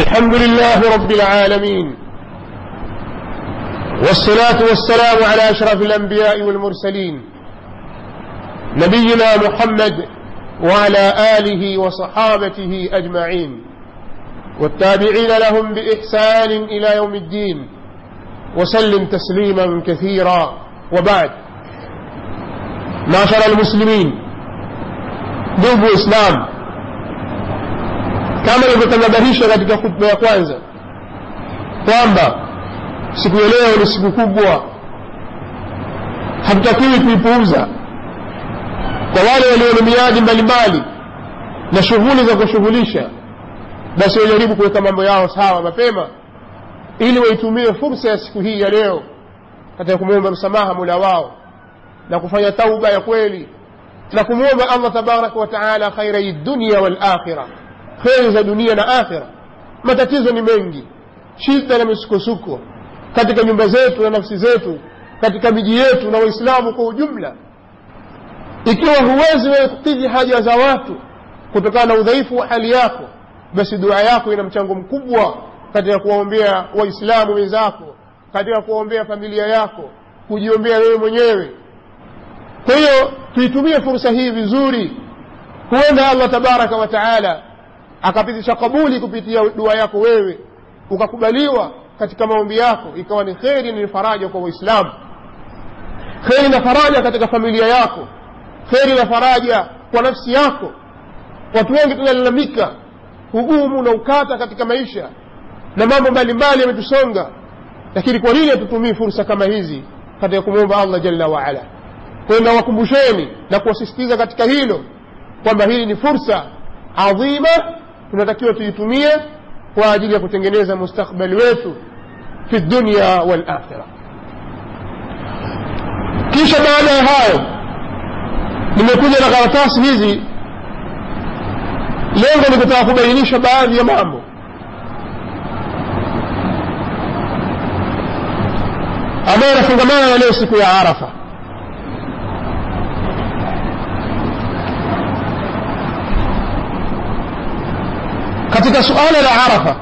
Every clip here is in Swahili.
الحمد لله رب العالمين. والصلاة والسلام على أشرف الأنبياء والمرسلين. نبينا محمد وعلى آله وصحابته أجمعين. والتابعين لهم بإحسان إلى يوم الدين. وسلم تسليما كثيرا. وبعد. معشر المسلمين ndugu islam kama ilivyotanabahisha katika khutba ya kwanza kwamba siku ya leo ni siku kubwa. Hatutakiwi kuipuuza. Kwa wale walio na miadi mbalimbali na shughuli za kushughulisha basi wajaribu kuweka mambo yao sawa mapema ili waitumie fursa ya siku hii ya leo katika kumwomba msamaha mula wao na kufanya tauba ya kweli na kumwomba allah tabaraka wa taala khairai dunia walakhira kheri za dunia na akhira matatizo ni mengi. Shida na misukosuko. Katika nyumba zetu na nafsi zetu katika miji yetu na waislamu kwa ujumla. Ikiwa huwezi wewe kukidhi haja za watu kutokana na udhaifu wa hali yako basi dua yako ina mchango mkubwa katika kuwaombea waislamu wenzako katika kuwaombea familia yako kujiombea wewe mwenyewe. Kwa hiyo tuitumie fursa hii vizuri. Huenda allah tabaraka wa taala akapitisha kabuli kupitia dua yako wewe. Ukakubaliwa katika maombi yako ikawa ni kheri ni faraja kwa waislamu. Kheri na faraja katika familia yako. Kheri na faraja kwa nafsi yako. Watu wengi tunalalamika ugumu na ukata katika maisha na mambo mbalimbali yametusonga. Lakini kwa nini hatutumii fursa kama hizi katika kumwomba allah jalla waala kwayo nawakumbusheni na kuwasisitiza katika hilo kwamba hili ni fursa adhima tunatakiwa tuitumie kwa ajili ya kutengeneza mustakbali wetu fi dunya walakhira kisha baada ya hayo nimekuja na karatasi hizi. Lengo ni kutaka kubainisha baadhi ya mambo. Ambayo yanafungamana na leo siku ya arafa katika suala la arafa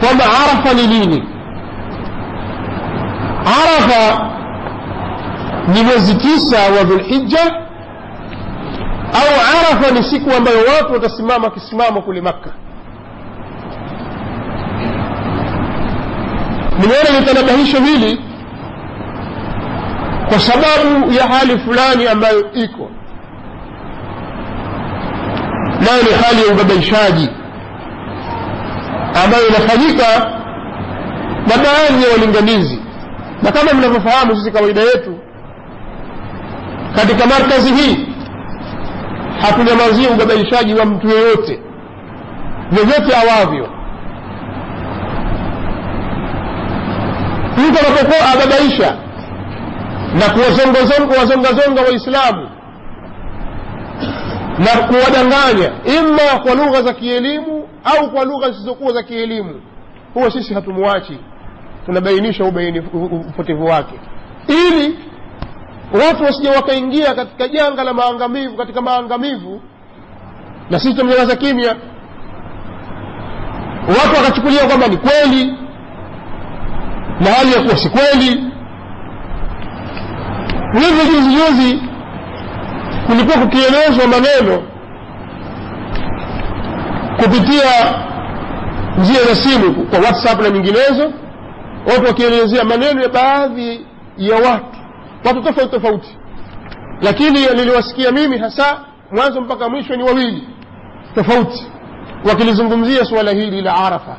kwamba arafa ni nini arafa ni mwezi tisa wa dhulhija au arafa ni siku ambayo watu watasimama kisimamo kule makka nimeona nitanabahisho hili kwa sababu ya hali fulani ambayo iko nayo ni hali ya ubabaishaji ambayo inafanyika na baadhi ya walinganizi. Na kama mnavyofahamu sisi kawaida yetu katika markazi hii hatunyamazia ubabaishaji wa mtu yeyote vyovyote awavyo. Mtu anapokuwa ababaisha na kuwazongazonga waislamu na kuwadanganya ima kwa lugha za kielimu au kwa lugha zisizokuwa za kielimu. Huwa sisi hatumwachi tunabainisha upotevu wake. Ili watu wasije wakaingia katika janga la maangamivu katika maangamivu na sisi tumnyamaza kimya. Watu wakachukulia kwamba ni kweli na hali ya kuwa si kweli. Hivyo juzi juzi kulikuwa kukielezwa maneno kupitia njia za simu kwa whatsapp na nyinginezo. Watu wakielezea maneno ya baadhi ya watu watu tofauti tofauti. Lakini niliwasikia mimi hasa mwanzo mpaka mwisho ni wawili tofauti wakilizungumzia suala hili la arafa.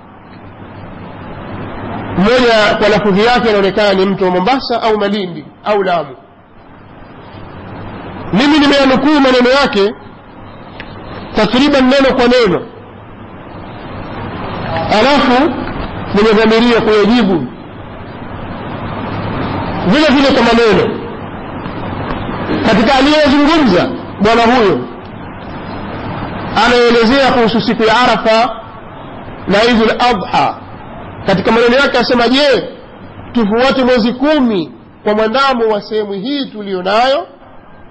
Mmoja kwa lafudhi yake anaonekana ni mtu wa mombasa au malindi au lamu mimi nimeyanukuu maneno yake takriban neno kwa neno. Alafu nimedhamiria kuyajibu. Vile vile kwa maneno. Katika aliyozungumza bwana huyo anaelezea kuhusu siku ya arafa na idul adha. Katika maneno yake asema je tufuate mwezi kumi kwa mwandamo wa sehemu hii tuliyo nayo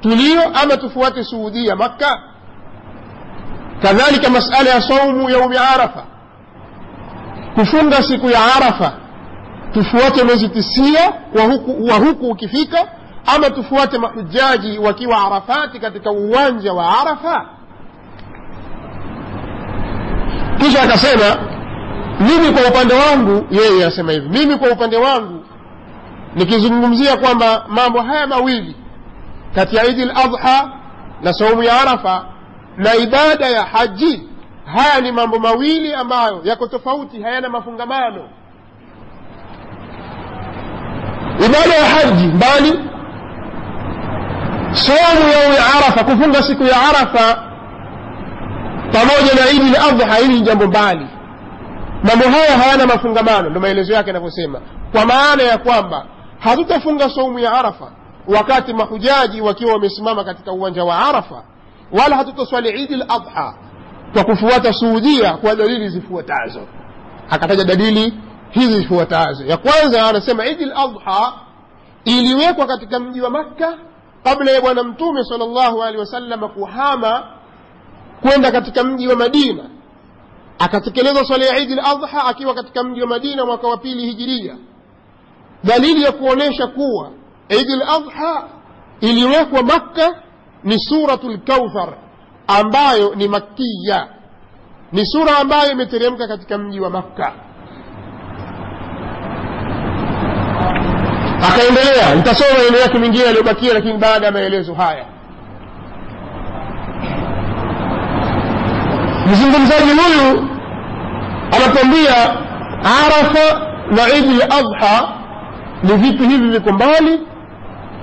tulio ama tufuate suudia makka? Kadhalika masala ya saumu yaumi arafa. Kufunga siku ya arafa tufuate mwezi tisia wa huku, wa huku ukifika ama tufuate mahujaji wakiwa arafati katika uwanja wa arafa? Kisha akasema mimi kwa upande wangu yeye asema hivi mimi kwa upande wangu nikizungumzia kwamba mambo haya mawili kati ya idi ladha na saumu ya arafa na ibada ya haji haya ni mambo mawili ambayo yako tofauti hayana mafungamano. Ibada ya haji mbali saumu ya arafa kufunga siku ya arafa pamoja na idi ladha hili ni jambo mbali. Mambo haya hayana mafungamano ndo maelezo yake yanavyosema. Kwa maana ya kwamba hatutafunga saumu ya arafa wakati mahujaji wakiwa wamesimama katika uwanja wa arafa wala hatutoswali idi ladha kwa kufuata suudia kwa dalili zifuatazo. Akataja dalili hizi zifuatazo. Ya kwanza anasema idi ladha iliwekwa katika mji wa makka kabla ya bwana mtume sal llahu alehi wasallam kuhama kwenda katika mji wa madina. Akatekeleza swala ya idi ladha akiwa katika mji wa madina mwaka wa pili hijiria. Dalili ya kuonyesha kuwa idi ladha iliwekwa makka ni suratul Kauthar ambayo ni makkiya. Ni sura ambayo imeteremka katika mji wa makka. Akaendelea nitasoma maneno yake mengine yaliyobakia lakini baada ya maelezo haya. Mzungumzaji huyu anatuambia arafa na idi ladha ni vitu hivi viko mbali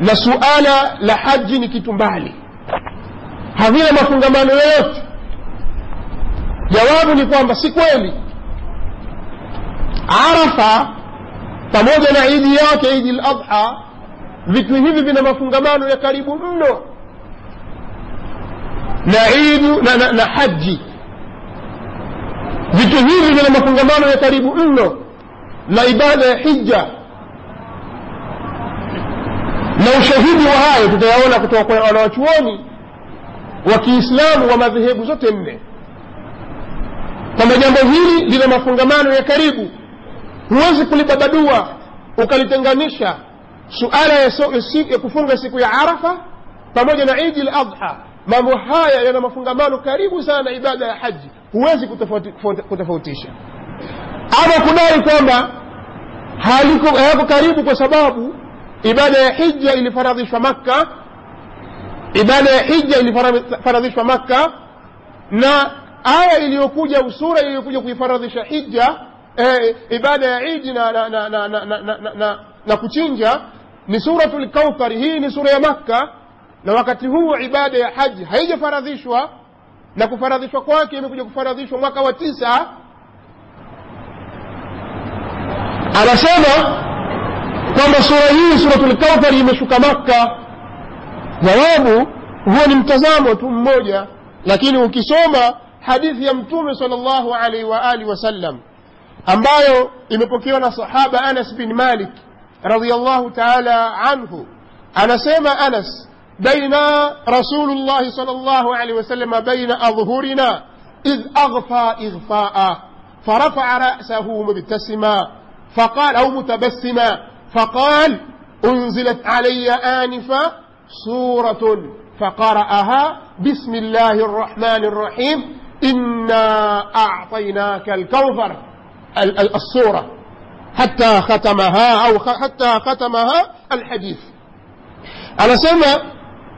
na suala la haji ni kitu mbali. Havina mafungamano yoyote. Jawabu ni kwamba si kweli. Arafa pamoja na idi yake idi ladha vitu hivi vina mafungamano ya karibu mno. Na idu na, na, na haji. Vitu hivi vina mafungamano ya karibu mno. Na ibada ya hija na ushahidi wa hayo tutayaona kutoka kwa wanawachuoni wa kiislamu wa madhehebu zote nne. Kwamba jambo hili lina mafungamano ya karibu. Huwezi kulibabadua ukalitenganisha suala ya, so, ya kufunga siku ya arafa pamoja na idi ladha mambo haya yana mafungamano karibu sana na ibada ya haji. Huwezi kutofautisha. Ama kudai kwamba hayako karibu kwa sababu ibada ya hija ilifaradhishwa makka. Ibada ya hija ilifaradhishwa makka. Na aya iliyokuja sura iliyokuja kuifaradhisha hija eh, ibada ya idi na, na, na, na, na, na, na, na, na kuchinja ni suratu lkauthari hii ni sura ya makka. Na wakati huu ibada ya haji haijafaradhishwa na kufaradhishwa kwake imekuja kufaradhishwa mwaka wa tisa. Anasema kwamba sura hii suratu lkauthari imeshuka makka jawabu huo ni mtazamo tu mmoja lakini ukisoma hadithi ya mtume sal llahu alaihi waalihi wasallam ambayo imepokewa na sahaba anas bin malik radiallahu taala anhu anasema anas baina rasulu llahi sal llahu alaihi wasallam baina adhhurina idh aghfa ighfaa فرفع رأسه مبتسما فقال أو متبسما فقال أنزلت علي آنفة سورة فقرأها بسم الله الرحمن الرحيم إنا أعطيناك الكوفر الصورة حتى ختمها أو حتى ختمها الحديث. على سمع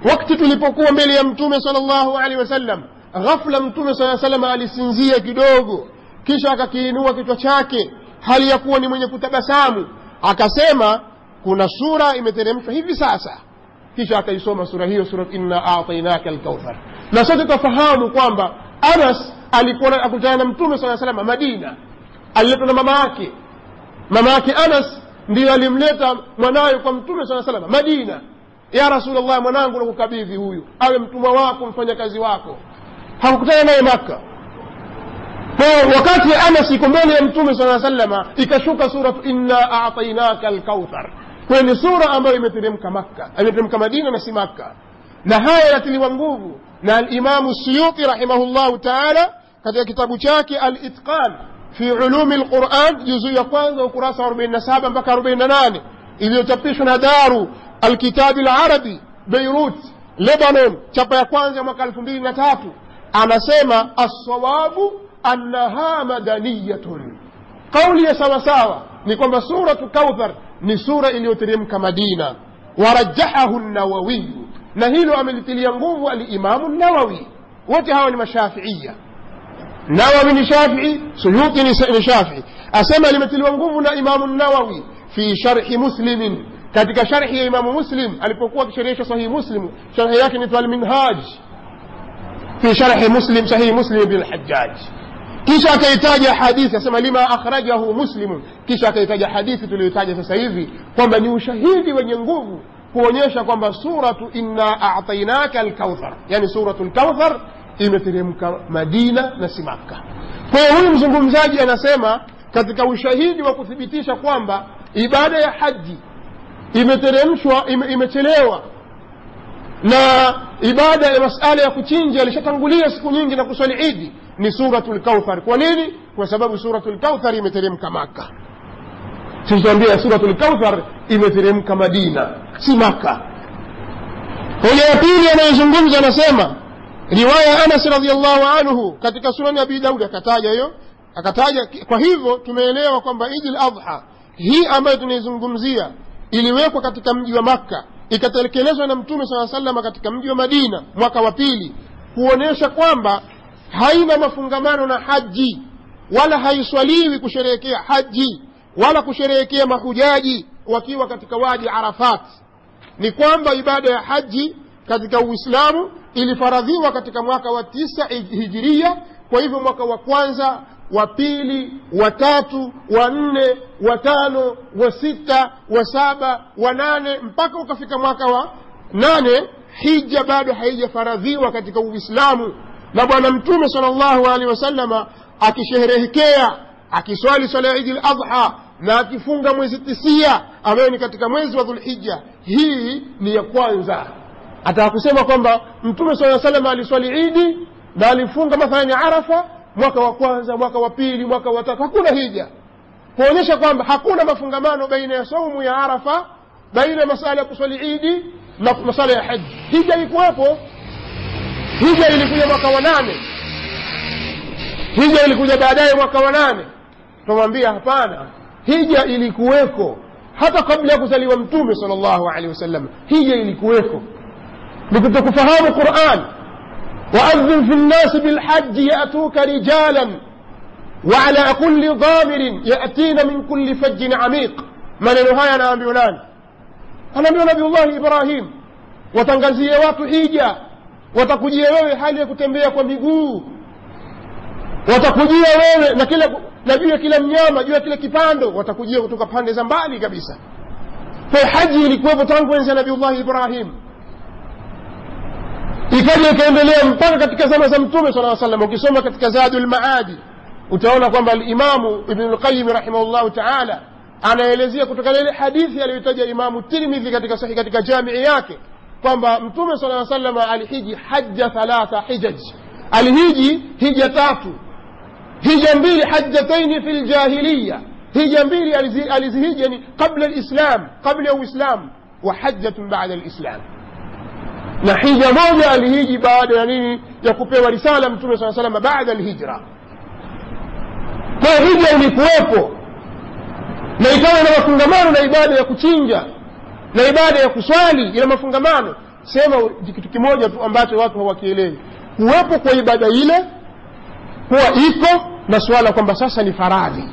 وقت تلبقوا مليم تومي صلى الله عليه وسلم غفلا تومي صلى الله عليه وسلم على السنزية كدوغو كشاك كينوة كتوشاك هل يكون من يكتب سامو akasema kuna sura imeteremshwa hivi sasa. Kisha akaisoma sura hiyo sura inna atainaka alkauthar na sote tafahamu kwamba anas alikuwa akutana na mtume saa salama madina. Aliletwa na mama yake. Mama yake anas ndiyo alimleta mwanawe kwa mtume saa salama madina. Ya rasulllah mwanangu nakukabidhi huyu. Awe mtumwa wako mfanyakazi wako. Hakukutana naye makka kwa wakati anas iko mbele ya mtume saa salama ikashuka suratu inna atainaka alkauthar ni sura ambayo imeteremka makka imeteremka madina na si makka na haya yanatiliwa nguvu na alimamu suyuti rahimahullahu taala katika kitabu chake alitqan fi ulumi lquran juzuu ya kwanza ukurasa wa 47 mpaka 48 iliyochapishwa na daru alkitabi larabi beirut lebanon chapa ya kwanza mwaka 2003 anasema assawabu أنها مدنية. قولي سوا سوا نقوم سورة كوثر نسورة إن يترم كمدينة ورجحه النووي نهيل أمن تليانقوه الإمام النووي وتهاون مشافعية نووي شافعي سيوطي شافعي أسمى لما تليانقوه الإمام النووي في شرح مسلم كذلك شرح إمام مسلم ألبقوة شريشة صحيح مسلم شرح يكن المنهاج في شرح مسلم صحيح مسلم بالحجاج الحجاج kisha akaitaja hadithi asema lima akhrajahu muslimun kisha akaitaja hadithi tuliyoitaja sasa hivi kwamba ni ushahidi wenye nguvu kuonyesha kwamba suratu inna atainaka alkauthar yani suratu lkauthar imeteremka madina na si makka. Kwa huyu mzungumzaji anasema katika ushahidi wa kuthibitisha kwamba ibada ya haji imeteremshwa ime, imechelewa na ibada ya masala ya kuchinja ilishatangulia siku nyingi na kuswali idi ni suratu lkauthar kwa nini? Kwa sababu suratu lkauthar imeteremka maka sitambia suratu lkauthar imeteremka madina si maka hoja ya pili anayezungumza anasema riwaya anas radiallahu anhu katika sunani abi daudi akataja hiyo akataja kwa hivyo tumeelewa kwamba idi ladha hii ambayo tunaizungumzia iliwekwa katika mji wa makka ikatekelezwa na mtume saa salama katika mji wa madina mwaka wa pili kuonyesha kwamba haina mafungamano na haji wala haiswaliwi kusherehekea haji wala kusherehekea mahujaji wakiwa katika wadi arafat. Ni kwamba ibada ya haji katika uislamu ilifaradhiwa katika mwaka wa tisa hijiria kwa hivyo mwaka wa kwanza wa pili wa tatu wa nne wa tano wa sita wa saba wa nane mpaka ukafika mwaka wa nane hija bado haijafaradhiwa katika uislamu na bwana mtume sal llahu alehi wasalama akisherehekea akiswali swala ya idi ladha na akifunga mwezi tisia ambayo ni katika mwezi wa dhulhija hii ni ya kwanza. Ataka kusema kwamba mtume saa salama aliswali idi na alifunga mathalani arafa mwaka wa kwanza mwaka wa pili mwaka wa tatu. Hakuna hija. Kuonyesha kwamba hakuna mafungamano baina ya saumu ya arafa baina ya masala ya kuswali idi na masala ya haji hija ilikuwepo hija ilikuja mwaka wa nane hija ilikuja baadaye mwaka wa nane tunamwambia hapana hija ilikuweko hata kabla ya kuzaliwa mtume sal llahu alehi wasallam hija ilikuweko ni kutokufahamu quran waadhin fi nnasi bilhaji yatuka rijalan وعلى كل ضامر يأتين من كل فج عميق maneno haya anaambiwa nani anaambiwa nabiullahi ibrahim watangazie watu hija watakujia wewe hali ya kutembea kwa miguu. Watakujia wewe na kila na juu ya kila mnyama juu ya kila kipando watakujia kutoka pande za mbali kabisa. Kwa haji ilikuwepo tangu enzi ya nabiullahi ibrahim. Ikaja ikaendelea mpaka katika zama za mtume sala salam ukisoma katika zadu utaona kwamba alimamu ibnulqayimi rahimahullahu taala anaelezea kutokana ile hadithi aliyoitaja imamu tirmidhi katika sahi katika jamii yake kwamba mtume sala salama alihiji haja thalatha hijaj alihiji hija tatu hija mbili hajataini fi ljahiliya hija mbili alizihiji yani qabla lislam qabla ya uislam wa hajatun bada lislam na hija moja alihiji baada ya nini ya kupewa risala mtume saa salama baada alhijra kwa hija ilikuwepo na ikawa ina mafungamano na ibada ya kuchinja na ibada ya kuswali ina mafungamano. Sema kitu kimoja tu ambacho watu hawakielewi. Kuwepo kwa ibada ile kuwa iko na suala kwamba sasa ni faradhi